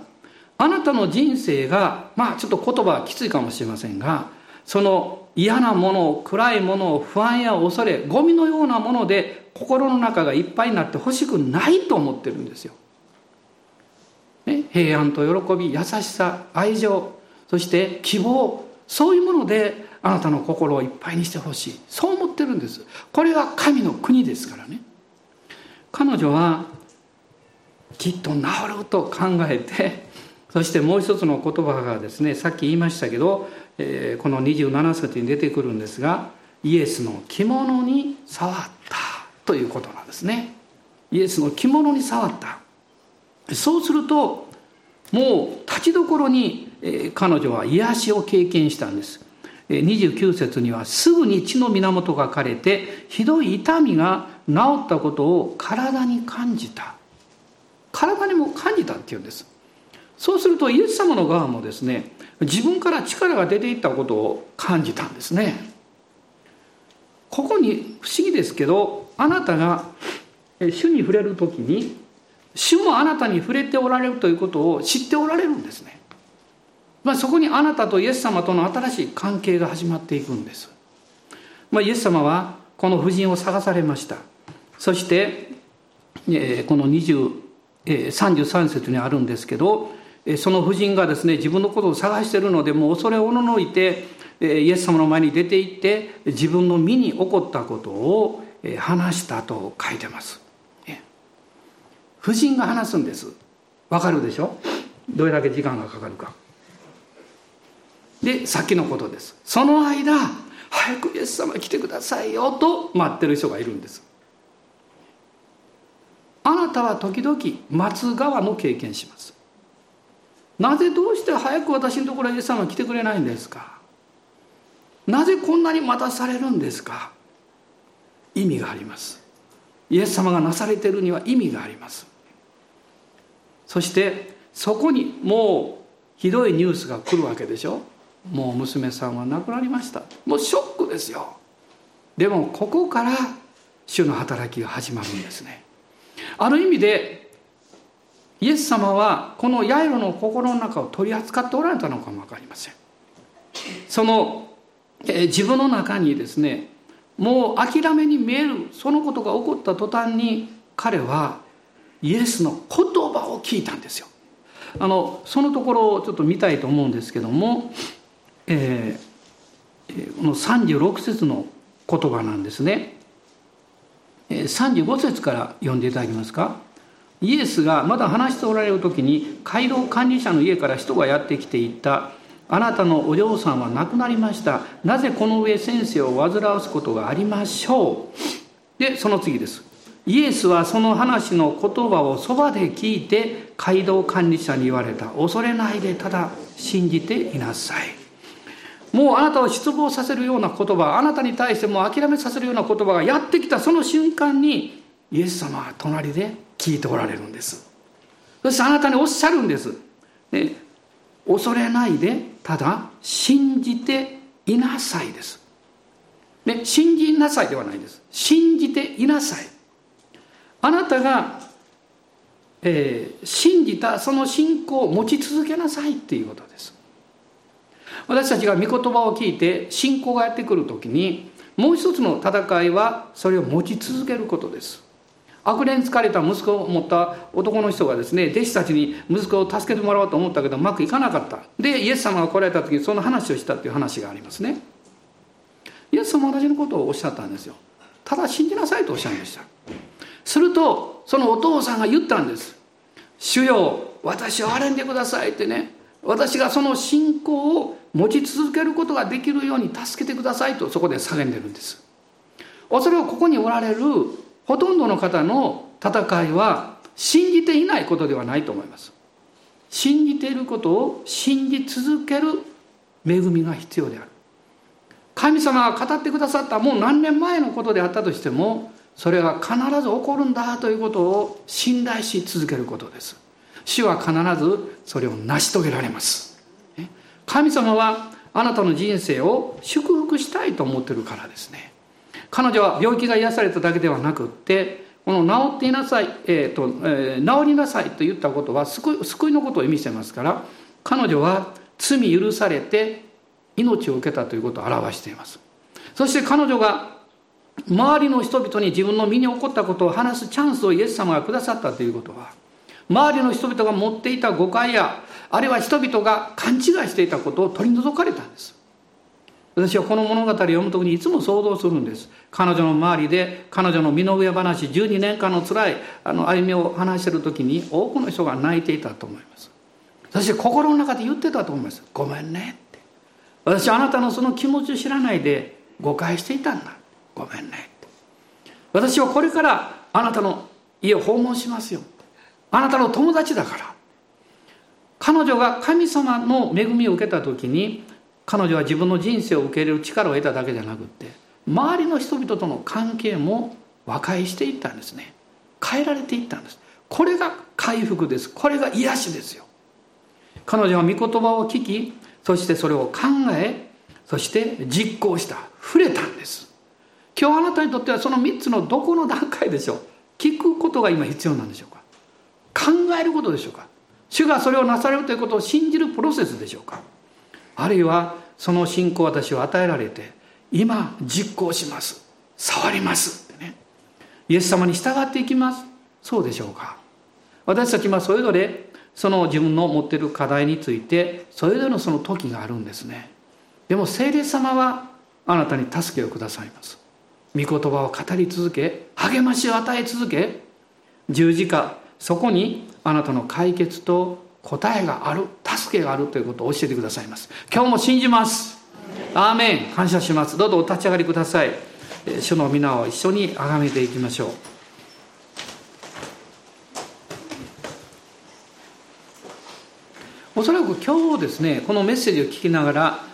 あなたの人生がまあちょっと言葉はきついかもしれませんがその嫌なものを暗いものを不安や恐れゴミのようなもので心の中がいっぱいになってほしくないと思ってるんですよ。ね、平安と喜び優しさ愛情そして希望そういうものであなたの心をいっぱいにしてほしい。そう思ってるんです。これが神の国ですからね。彼女はきっと治ると考えてそしてもう一つの言葉がですねさっき言いましたけど、えー、この27節に出てくるんですがイエスの着物に触ったということなんですね。イエスの着物に触った。そうするともう立ちどころに、彼女は癒しを経験したんです。29節にはすぐに血の源が枯れてひどい痛みが治ったことを体に感じた。体にも感じたっていうんです。そうするとイエス様の側もですね自分から力が出ていったことを感じたんですね。ここに不思議ですけどあなたが主に触れる時に主もあなたに触れておられるということを知っておられるんですね。まあ、そこにあなたとイエス様との新しい関係が始まっていくんです、まあ、イエス様はこの婦人を探されました。そして、えー、この20、えー、33節にあるんですけどその婦人がですね自分のことを探しているのでもう恐れおののいてイエス様の前に出て行って自分の身に起こったことを話したと書いてます。婦人が話すんです。わかるでしょ？どれだけ時間がかかるか。で先のことです。その間早くイエス様来てくださいよと待ってる人がいるんです。あなたは時々待つ側の経験しますなぜどうして早く私のところへイエス様来てくれないんですかなぜこんなに待たされるんですか？意味がありますイエス様がなされてるには意味がありますそしてそこにもうひどいニュースが来るわけでしょ？もう娘さんは亡くなりました。もうショックですよ。でもここから主の働きが始まるんですね。ある意味でイエス様はこのヤイロの心の中を取り扱っておられたのかも分かりません。その、え自分の中にですねもう諦めに見えるそのことが起こった途端に彼はイエスの言葉を聞いたんですよ。あのそのところをちょっと見たいと思うんですけどもえー、この36節の言葉なんですね。35節から読んでいただけますか？イエスがまだ話しておられる時に街道管理者の家から人がやってきていった「あなたのお嬢さんは亡くなりました。なぜこの上先生を煩わすことがありましょう」でその次です。イエスはその話の言葉をそばで聞いて街道管理者に言われた「恐れないでただ信じていなさい」もうあなたを失望させるような言葉あなたに対しても諦めさせるような言葉がやってきたその瞬間にイエス様は隣で聞いておられるんです。そしてあなたにおっしゃるんです、ね、恐れないでただ信じていなさいです、ね、信じなさいではないです。信じていなさい。あなたが、えー、信じたその信仰を持ち続けなさいっていうことです。私たちが御言葉を聞いて信仰がやってくる時にもう一つの戦いはそれを持ち続けることです。悪霊に疲れた息子を持った男の人がですね弟子たちに息子を助けてもらおうと思ったけどうまくいかなかった。でイエス様が来られた時にその話をしたっていう話がありますね。イエス様は同じのことをおっしゃったんですよ。ただ信じなさいとおっしゃいました。するとそのお父さんが言ったんです。主よ私を憐れんでくださいってね。私がその信仰を持ち続けることができるように助けてくださいとそこで叫んでるんです。おそらくここにおられるほとんどの方の戦いは信じていないことではないと思います。信じていることを信じ続ける恵みが必要である。神様が語ってくださったもう何年前のことであったとしてもそれが必ず起こるんだということを信頼し続けることです。主は必ずそれを成し遂げられます。神様はあなたの人生を祝福したいと思ってるからですね。彼女は病気が癒されただけではなくってこの治っていなさい、えーとえー、治りなさいと言ったことは救い救いのことを意味してますから彼女は罪許されて命を受けたということを表しています。そして彼女が周りの人々に自分の身に起こったことを話すチャンスをイエス様がくださったということは周りの人々が持っていた誤解やあるいは人々が勘違いしていたことを取り除かれたんです。私はこの物語を読む時にいつも想像するんです。彼女の周りで彼女の身の上話12年間の辛いあの歩みを話している時に多くの人が泣いていたと思います。そして心の中で言ってたと思います。ごめんねって。私あなたのその気持ちを知らないで誤解していたんだ。ごめんねって。私はこれからあなたの家を訪問しますよ。あなたの友達だから。彼女が神様の恵みを受けた時に彼女は自分の人生を受け入れる力を得ただけじゃなくって周りの人々との関係も和解していったんですね。変えられていったんです。これが回復です。これが癒しですよ。彼女は御言葉を聞きそしてそれを考えそして実行した。触れたんです。今日あなたにとってはその3つのどこの段階でしょう？聞くことが今必要なんでしょうか？考えることでしょうか？主がそれをなされるということを信じるプロセスでしょうか？あるいはその信仰を私は与えられて今実行します。触ります。ってね。イエス様に従っていきます。そうでしょうか？私たちはそれぞれその自分の持っている課題についてそれぞれのその時があるんですね。でも聖霊様はあなたに助けをくださいます。御言葉を語り続け励ましを与え続け十字架そこにあなたの解決と答えがある助けがあるということを教えてくださいます。今日も信じます。アーメン。感謝します。どうぞお立ち上がりください。主の皆を一緒に崇めていきましょう。おそらく今日ですねこのメッセージを聞きながら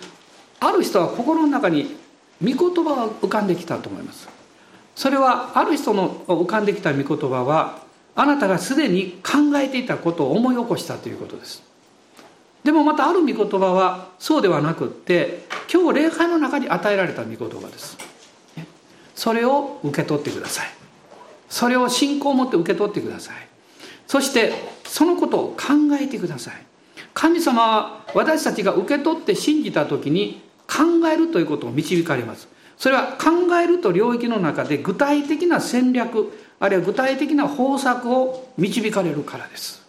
ある人は心の中に御言葉が浮かんできたと思います。それはある人の浮かんできた御言葉はあなたがすでに考えていたことを思い起こしたということです。でもまたある御言葉はそうではなくって今日礼拝の中に与えられた御言葉です。それを受け取ってください。それを信仰を持って受け取ってください。そしてそのことを考えてください。神様は私たちが受け取って信じた時に考えるということを導かれます。それは考えると領域の中で具体的な戦略あるいは具体的な方策を導かれるからです。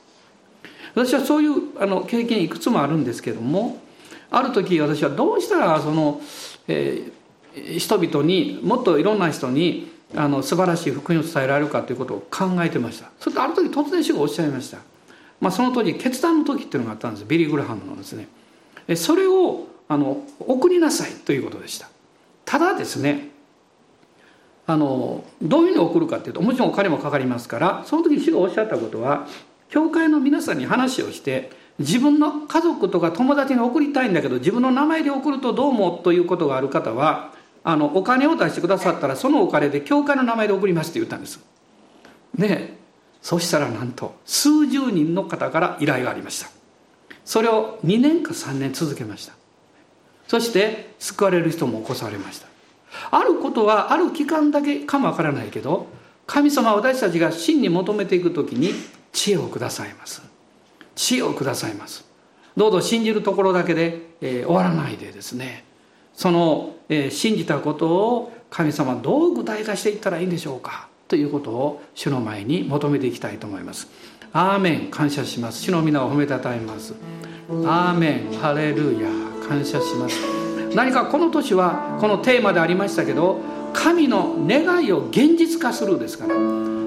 私はそういうあの経験いくつもあるんですけどもある時私はどうしたらその、えー、人々にもっといろんな人にあの素晴らしい福音を伝えられるかということを考えてました。それとある時突然主がおっしゃいました、まあ、その当時決断の時っていうのがあったんです。ビリー・グラハムのですね。それをあの送りなさいということでした。ただですねあのどういうふうに送るかっていうともちろんお金もかかりますからその時主がおっしゃったことは教会の皆さんに話をして自分の家族とか友達に送りたいんだけど自分の名前で送るとどうもということがある方はあのお金を出してくださったらそのお金で教会の名前で送りますって言ったんです。でそしたらなんと数十人の方から依頼がありました。それを2年か3年続けました。そして救われる人も起こされました。あることはある期間だけかもわからないけど神様は私たちが真に求めていく時に知恵をくださいます。知恵をくださいます。どうぞ信じるところだけで、えー、終わらないでですね。その、えー、信じたことを神様どう具体化していったらいいんでしょうか。ということを主の前に求めていきたいと思います。アーメン。感謝します。主の皆を褒めたたえます。アーメン。ハレルヤ。感謝します。何かこの年はこのテーマでありましたけど神の願いを現実化するですから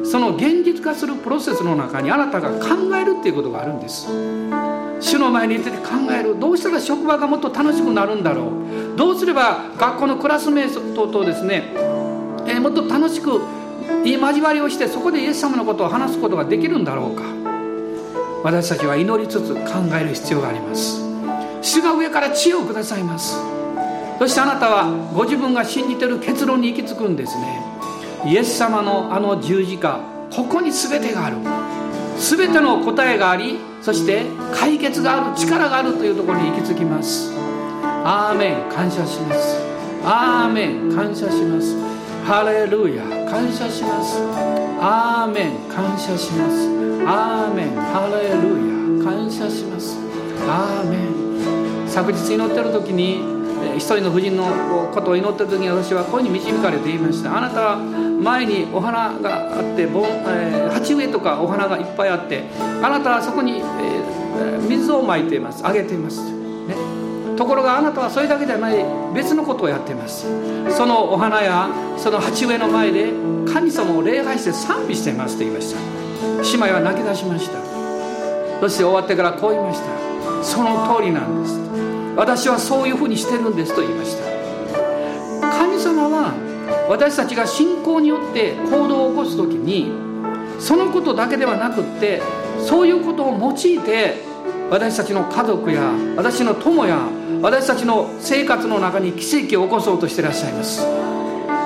その現実化するプロセスの中にあなたが考えるっていうことがあるんです。主の前に出て考える。どうしたら職場がもっと楽しくなるんだろう。どうすれば学校のクラスメートとですね、えー、もっと楽しくいい交わりをしてそこでイエス様のことを話すことができるんだろうか。私たちは祈りつつ考える必要があります。主が上から知恵をくださいます。そしてあなたはご自分が信じてる結論に行き着くんですね。イエス様のあの十字架ここに全てがある。全ての答えがありそして解決がある力があるというところに行き着きます。アーメン感謝します。アーメン感謝します。ハレルヤ感謝します。アーメン感謝します。アーメンハレルヤ感謝します。アーメン。昨日祈ってる時に一人の婦人のことを祈ってる時に私は声に導かれて言いました。あなたは前にお花があって盆、え、鉢植えとかお花がいっぱいあってあなたはそこに、えー、水をまいています。あげています、ね、ところがあなたはそれだけじゃない別のことをやっています。そのお花やその鉢植えの前で神様を礼拝して賛美していますと言いました。姉妹は泣き出しました。そして終わってからこう言いました。その通りなんです。私はそういうふうにしてるんですと言いました。神様は私たちが信仰によって行動を起こす時にそのことだけではなくってそういうことを用いて私たちの家族や私の友や私たちの生活の中に奇跡を起こそうとしていらっしゃいます。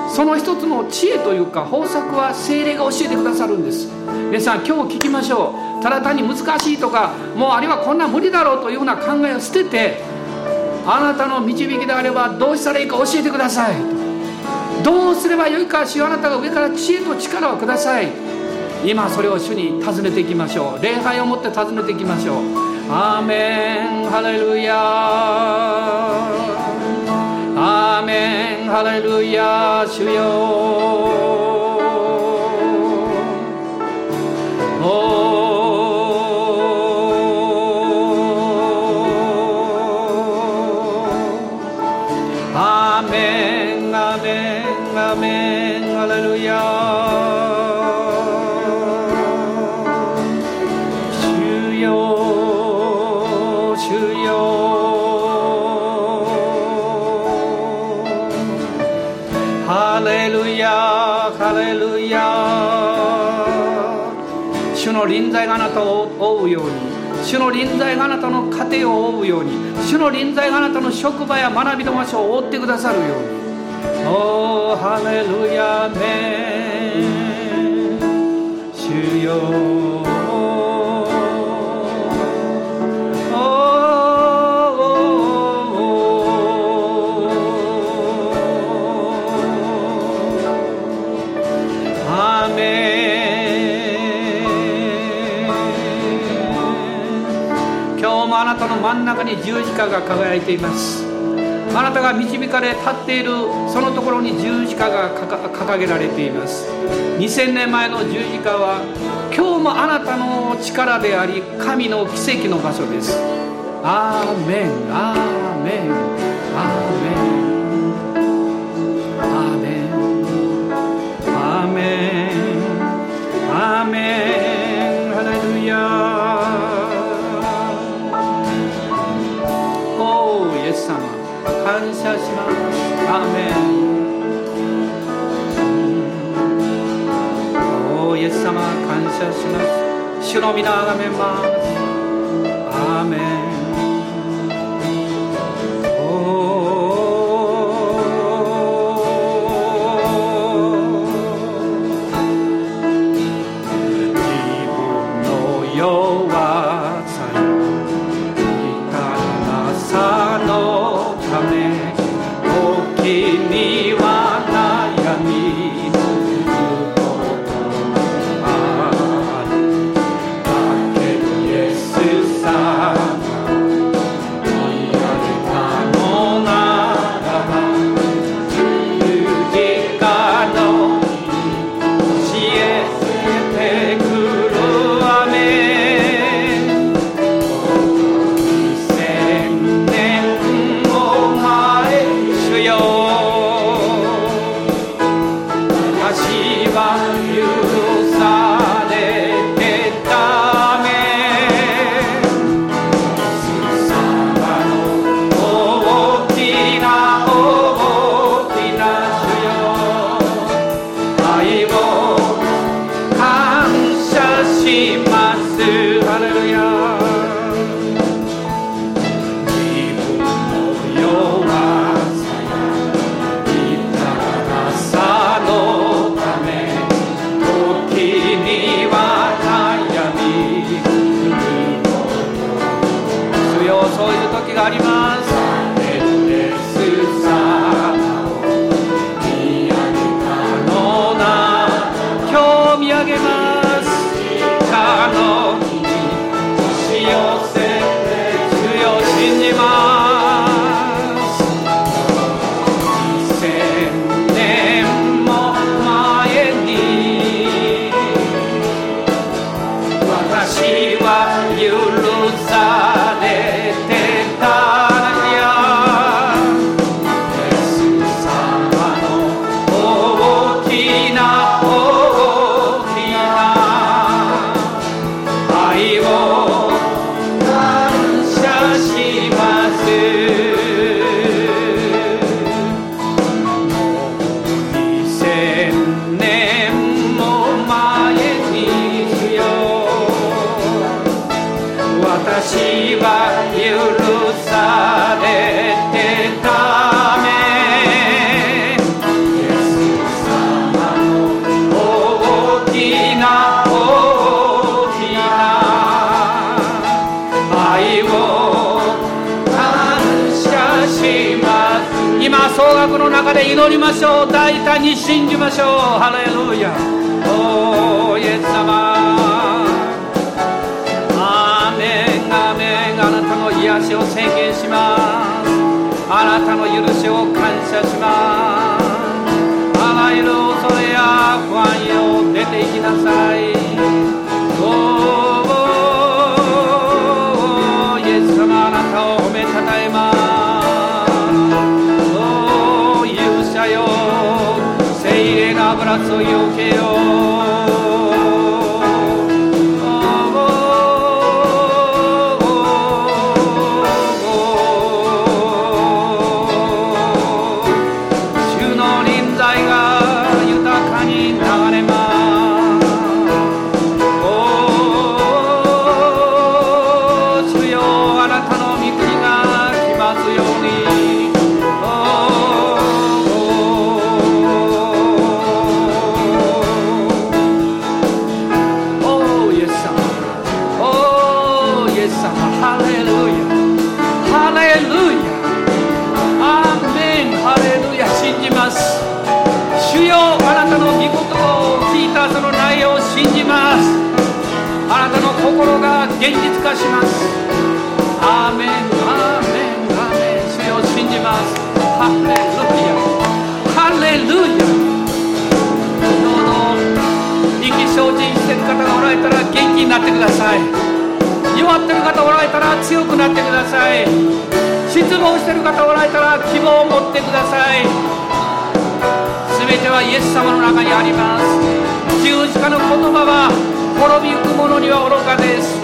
その一つの知恵というか方策は精霊が教えてくださるんです。皆さん今日聞きましょう。ただ単に難しいとかもうあるいはこんな無理だろうというような考えを捨ててあなたの導きであればどうしたらいいか教えてください。どうすればよいか主あなたが上から知恵と力をください。今それを主に尋ねていきましょう。礼拝をもって尋ねていきましょう。アーメン。ハレルヤ。アーメン。ハレルヤ。主よ。臨在があなたを覆うように。主の臨在があなたの家庭を覆うように。主の臨在があなたの職場や学びの場所を覆ってくださるように。おーハレルヤメ主よ。真ん中に十字架が輝いています。あなたが導かれ立っているそのところに十字架が掲げられています。2000年前の十字架は今日もあなたの力であり神の奇跡の場所です。アーメンアーメンアーメン。様感謝します主の皆あがめますアーメンに信じましょう。ハレルヤ。そよけよう。ってください。弱ってる方おられたら強くなってください。失望してる方おられたら希望を持ってください。全てはイエス様の中にあります。十字架の言葉は滅びゆく者には愚かです。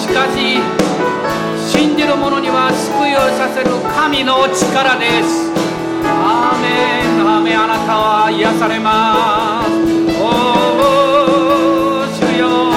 しかし信じる者には救いをさせる神の力です。アーメン。アーメン。あなたは癒されます。イエ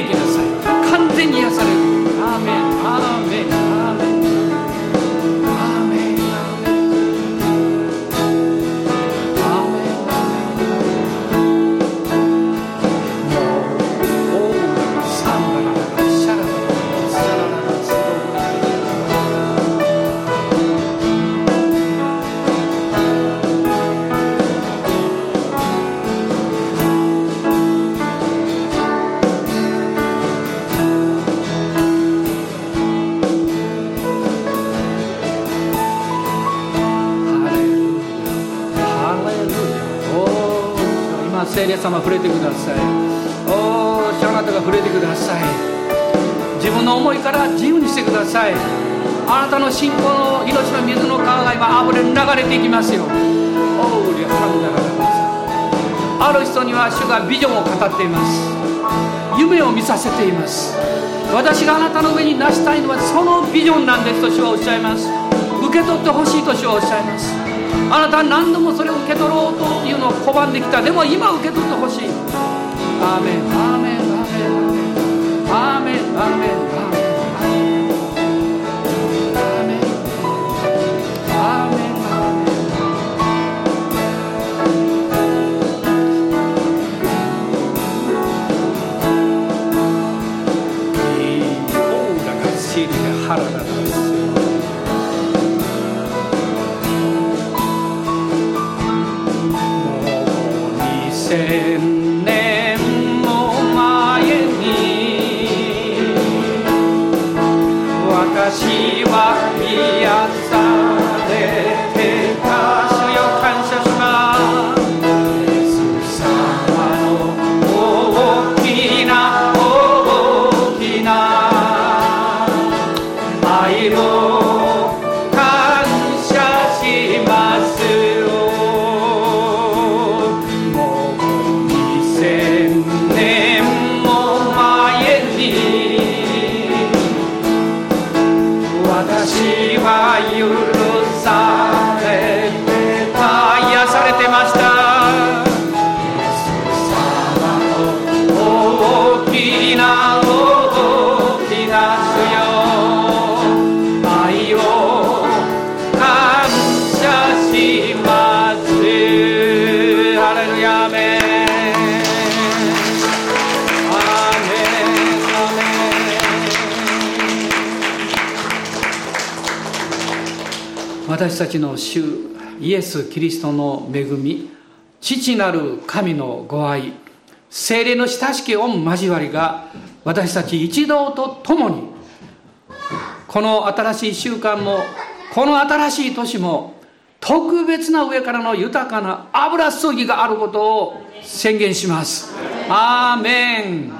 ridiculous. ふれ流れていきますよ。おうりハムダラある人には主がビジョンを語っています。夢を見させています。私があなたの上に成したいのはそのビジョンなんですと主はおっしゃいます。受け取ってほしいと主はおっしゃいます。あなたは何度もそれを受け取ろうというのを拒んできた。でも今受け取ってほしい。アーメンアーメンアーメンアーメンアーメン。私ス・キリストの恵み父なる神のご愛精霊の親しき御交わりが私たち一同と共にこの新しい週間もこの新しい年も特別な上からの豊かな油注ぎがあることを宣言します。アーメン。